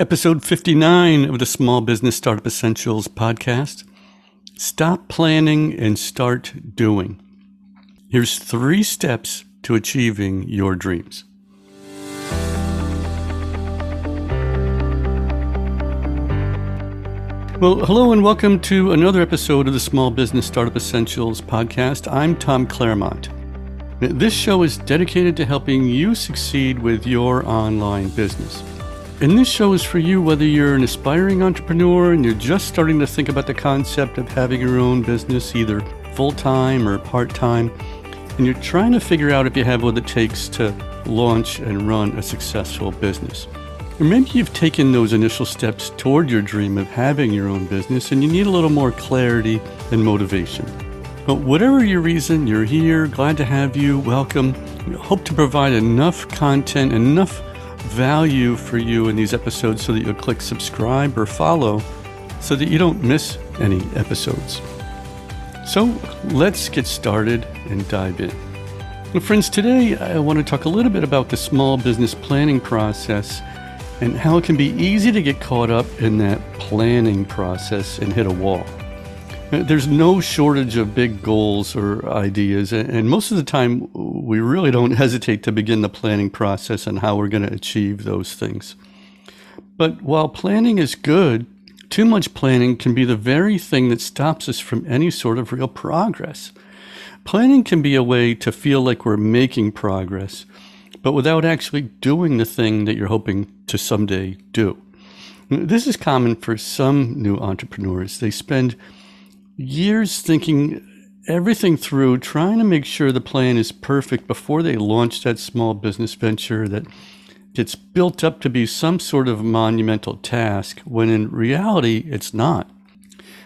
Episode 59 of the Small Business Startup Essentials podcast. Stop planning and start doing. Here's three steps to achieving your dreams. Well, hello and welcome to another episode of the Small Business Startup Essentials podcast. I'm Tom Claremont. This show is dedicated to helping you succeed with your online business. And this show is for you whether you're an aspiring entrepreneur and you're just starting to think about the concept of having your own business, either full time or part time, and you're trying to figure out if you have what it takes to launch and run a successful business. Or maybe you've taken those initial steps toward your dream of having your own business and you need a little more clarity and motivation. But whatever your reason, you're here, glad to have you, welcome. We hope to provide enough content, enough value for you in these episodes so that you'll click subscribe or follow so that you don't miss any episodes. So let's get started and dive in. Well, friends, today I want to talk a little bit about the small business planning process and how it can be easy to get caught up in that planning process and hit a wall. There's no shortage of big goals or ideas, and most of the time, we really don't hesitate to begin the planning process and how we're going to achieve those things. But while planning is good, too much planning can be the very thing that stops us from any sort of real progress. Planning can be a way to feel like we're making progress, but without actually doing the thing that you're hoping to someday do. This is common for some new entrepreneurs. They spend years thinking everything through, trying to make sure the plan is perfect before they launch that small business venture that gets built up to be some sort of monumental task, when in reality, it's not.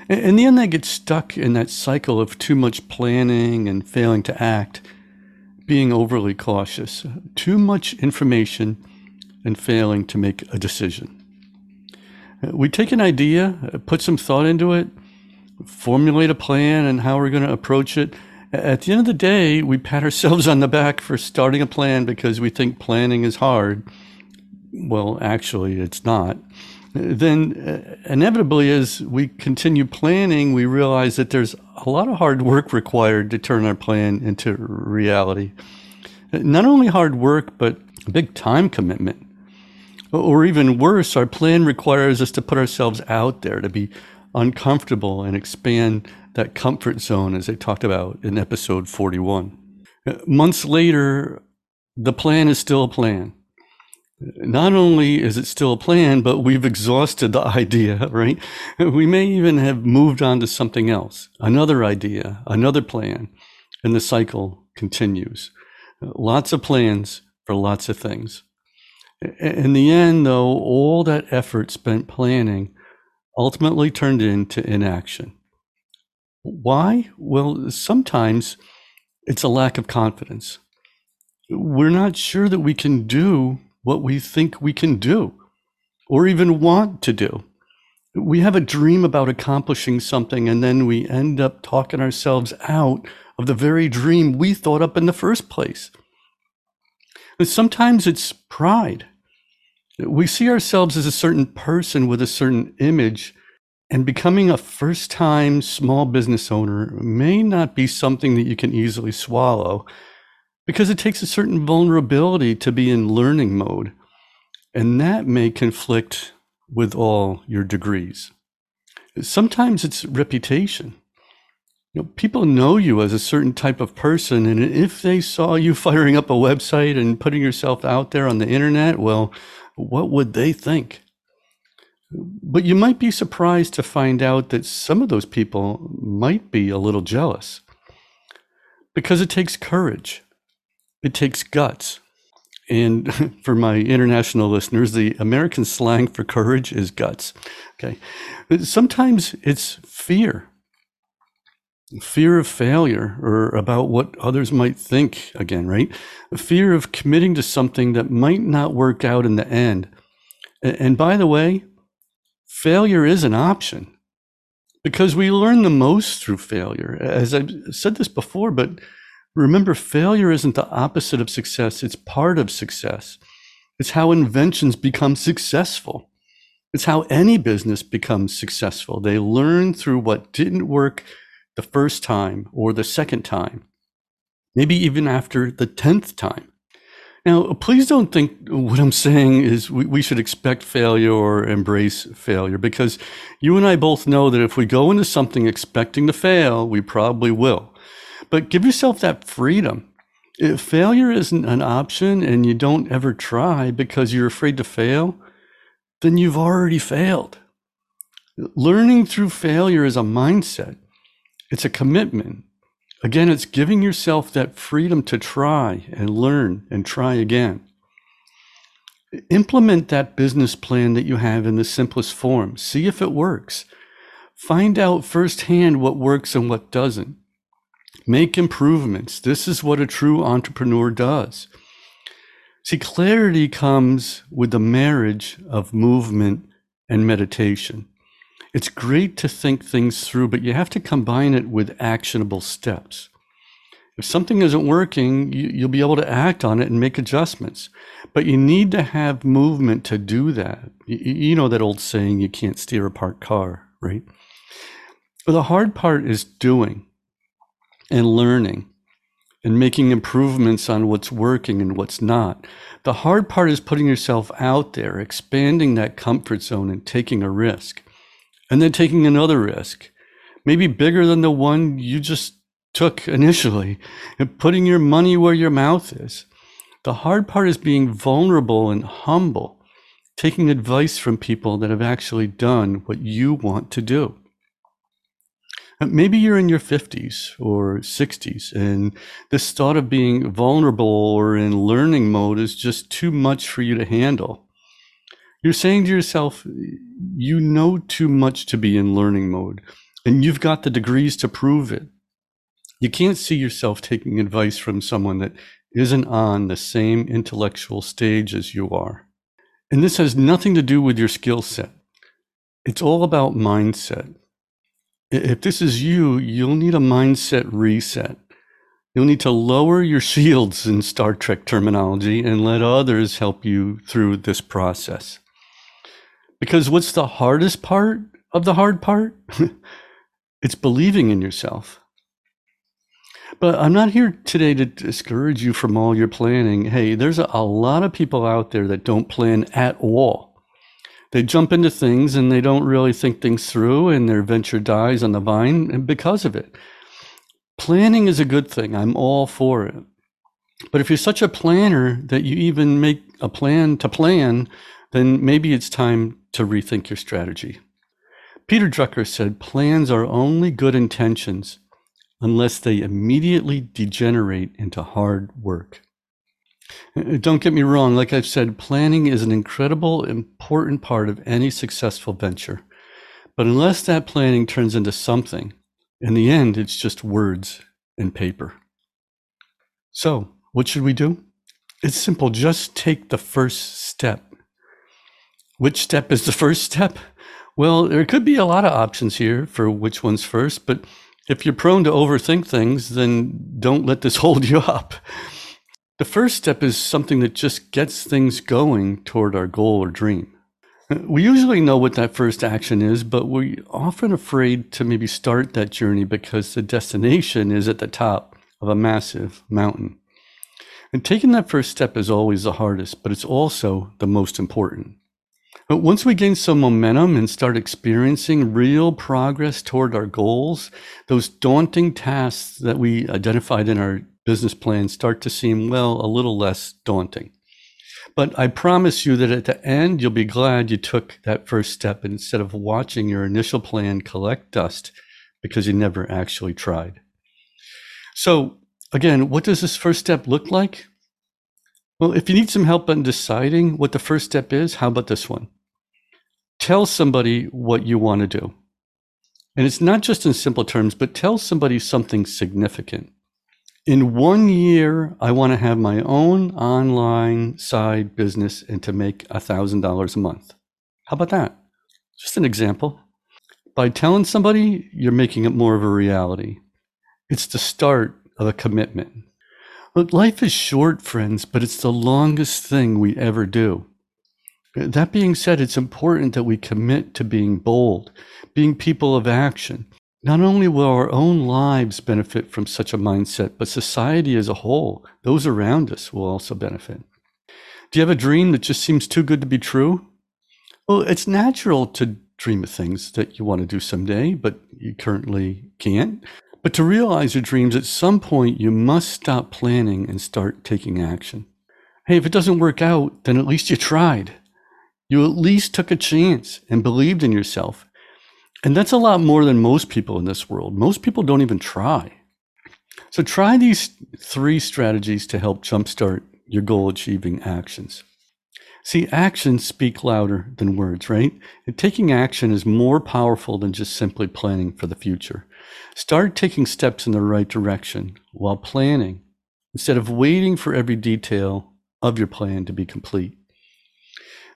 In the end, they get stuck in that cycle of too much planning and failing to act, being overly cautious, too much information, and failing to make a decision. We take an idea, put some thought into it, formulate a plan and how we're going to approach it. At the end of the day, we pat ourselves on the back for starting a plan because we think planning is hard. Well, actually, it's not. Then, uh, inevitably, as we continue planning, we realize that there's a lot of hard work required to turn our plan into reality. Not only hard work, but a big time commitment. Or even worse, our plan requires us to put ourselves out there, to be uncomfortable and expand that comfort zone, as I talked about in episode 41. Months later, the plan is still a plan. Not only is it still a plan, but we've exhausted the idea, right? We may even have moved on to something else, another idea, another plan, and the cycle continues. Lots of plans for lots of things. In the end, though, all that effort spent planning ultimately turned into inaction. Why? Well, sometimes it's a lack of confidence. We're not sure that we can do what we think we can do or even want to do. We have a dream about accomplishing something and then we end up talking ourselves out of the very dream we thought up in the first place. And sometimes it's pride. We see ourselves as a certain person with a certain image, and becoming a first time small business owner may not be something that you can easily swallow because it takes a certain vulnerability to be in learning mode. And that may conflict with all your degrees. Sometimes it's reputation. You know, people know you as a certain type of person, and if they saw you firing up a website and putting yourself out there on the internet, well, what would they think? But you might be surprised to find out that some of those people might be a little jealous because it takes courage, it takes guts. And for my international listeners, the American slang for courage is guts. Okay. Sometimes it's fear fear of failure or about what others might think again, right? fear of committing to something that might not work out in the end. And by the way, failure is an option because we learn the most through failure. As I've said this before, but remember, failure isn't the opposite of success, it's part of success. It's how inventions become successful. It's how any business becomes successful. They learn through what didn't work the first time or the second time, maybe even after the 10th time. Now, please don't think what I'm saying is we, we, should expect failure or embrace failure because you and I both know that if we go into something expecting to fail, we probably will. But give yourself that freedom. If failure isn't an option and you don't ever try because you're afraid to fail, then you've already failed. Learning through failure is a mindset, it's a commitment. Again, it's giving yourself that freedom to try and learn and try again. Implement that business plan that you have in the simplest form. See if it works. Find out firsthand what works and what doesn't. Make improvements. This is what a true entrepreneur does. See, clarity comes with the marriage of movement and meditation. It's great to think things through, but you have to combine it with actionable steps. If something isn't working, you, will be able to act on it and make adjustments. But you need to have movement to do that. You, you know that old saying, you can't steer a parked car, right? But the hard part is doing and learning and making improvements on what's working and what's not. The hard part is putting yourself out there, expanding that comfort zone and taking a risk and then taking another risk, maybe bigger than the one you just took initially, and putting your money where your mouth is. The hard part is being vulnerable and humble, taking advice from people that have actually done what you want to do. Uh, maybe you're in your 50s or 60s, and this thought of being vulnerable or in learning mode is just too much for you to handle. You're saying to yourself, you know too much to be in learning mode, and you've got the degrees to prove it. You can't see yourself taking advice from someone that isn't on the same intellectual stage as you are. And this has nothing to do with your skill set. It's all about mindset. If this is you, you'll need a mindset reset. You'll need to lower your shields in Star Trek terminology and let others help you through this process. Because what's the hardest part of the hard part? it's believing in yourself. But I'm not here today to discourage you from all your planning. Hey, there's a, lot of people out there that don't plan at all. They jump into things and they don't really think things through, and their venture dies on the vine because of it. Planning is a good thing. I'm all for it. But if you're such a planner that you even make a plan to plan, then maybe it's time to rethink your strategy. Peter Drucker said plans are only good intentions unless they immediately degenerate into hard work. Uh, don't get me wrong, like I've said, planning is an incredible, important part of any successful venture. But unless that planning turns into something, in the end, it's just words and paper. So, what should we do? It's simple. Just take the first step. Which step is the first step? Well, there could be a lot of options here for which one's first, but if you're prone to overthink things, then don't let this hold you up. The first step is something that just gets things going toward our goal or dream. We usually know what that first action is, but we're often afraid to maybe start that journey because the destination is at the top of a massive mountain. And taking that first step is always the hardest, but it's also the most important. But once we gain some momentum and start experiencing real progress toward our goals, those daunting tasks that we identified in our business plan start to seem, well, a little less daunting. But I promise you that at the end, you'll be glad you took that first step instead of watching your initial plan collect dust because you never actually tried. So, again, what does this first step look like? Well, if you need some help in deciding what the first step is, how about this one? Tell somebody what you want to do. And it's not just in simple terms, but tell somebody something significant. In one year, I want to have my own online side business and to make $1,000 a month. How about that? Just an example. By telling somebody, you're making it more of a reality. It's the start of a commitment. Look, life is short, friends, but it's the longest thing we ever do. That being said, it's important that we commit to being bold, being people of action. Not only will our own lives benefit from such a mindset, but society as a whole, those around us will also benefit. Do you have a dream that just seems too good to be true? Well, it's natural to dream of things that you want to do someday, but you currently can't. But to realize your dreams, at some point, you must stop planning and start taking action. Hey, if it doesn't work out, then at least you tried. You at least took a chance and believed in yourself. And that's a lot more than most people in this world. Most people don't even try. So try these three strategies to help jumpstart your goal achieving actions. See, actions speak louder than words, right? And taking action is more powerful than just simply planning for the future. Start taking steps in the right direction while planning instead of waiting for every detail of your plan to be complete.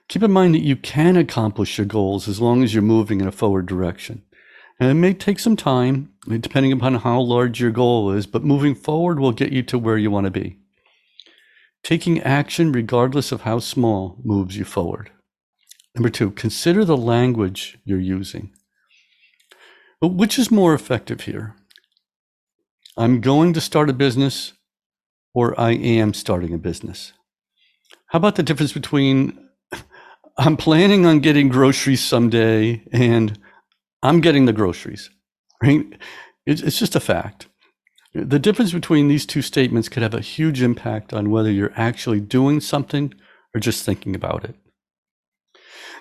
Keep in mind that you can accomplish your goals as long as you're moving in a forward direction. And it may take some time, depending upon how large your goal is, but moving forward will get you to where you want to be. Taking action, regardless of how small, moves you forward. Number two, consider the language you're using. But which is more effective here? I'm going to start a business or I am starting a business. How about the difference between I'm planning on getting groceries someday and I'm getting the groceries, right? It's just a fact. The difference between these two statements could have a huge impact on whether you're actually doing something or just thinking about it.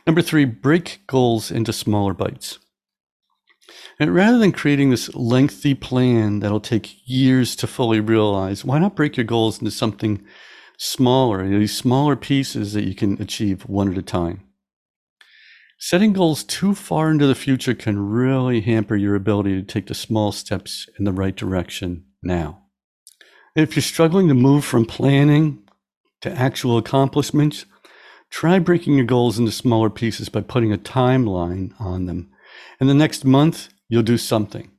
Number three, break goals into smaller bites. And rather than creating this lengthy plan that'll take years to fully realize, why not break your goals into something smaller, these smaller pieces that you can achieve one at a time? Setting goals too far into the future can really hamper your ability to take the small steps in the right direction now. If you're struggling to move from planning to actual accomplishments, try breaking your goals into smaller pieces by putting a timeline on them. In the next month, you'll do something.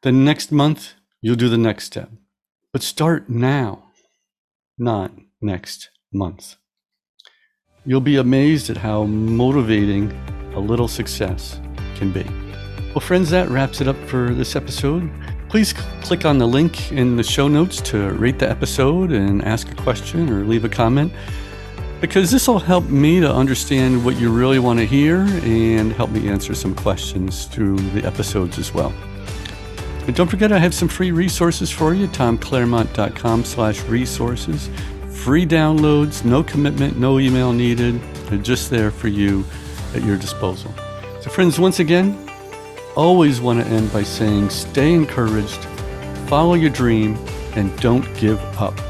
The next month, you'll do the next step. But start now, not next month. You'll be amazed at how motivating a little success can be. Well, friends, that wraps it up for this episode. Please click on the link in the show notes to rate the episode and ask a question or leave a comment because this will help me to understand what you really want to hear and help me answer some questions through the episodes as well. And don't forget, I have some free resources for you, tomclaremont.com slash resources free downloads, no commitment, no email needed. They're just there for you at your disposal. So, friends, once again, always want to end by saying stay encouraged, follow your dream, and don't give up.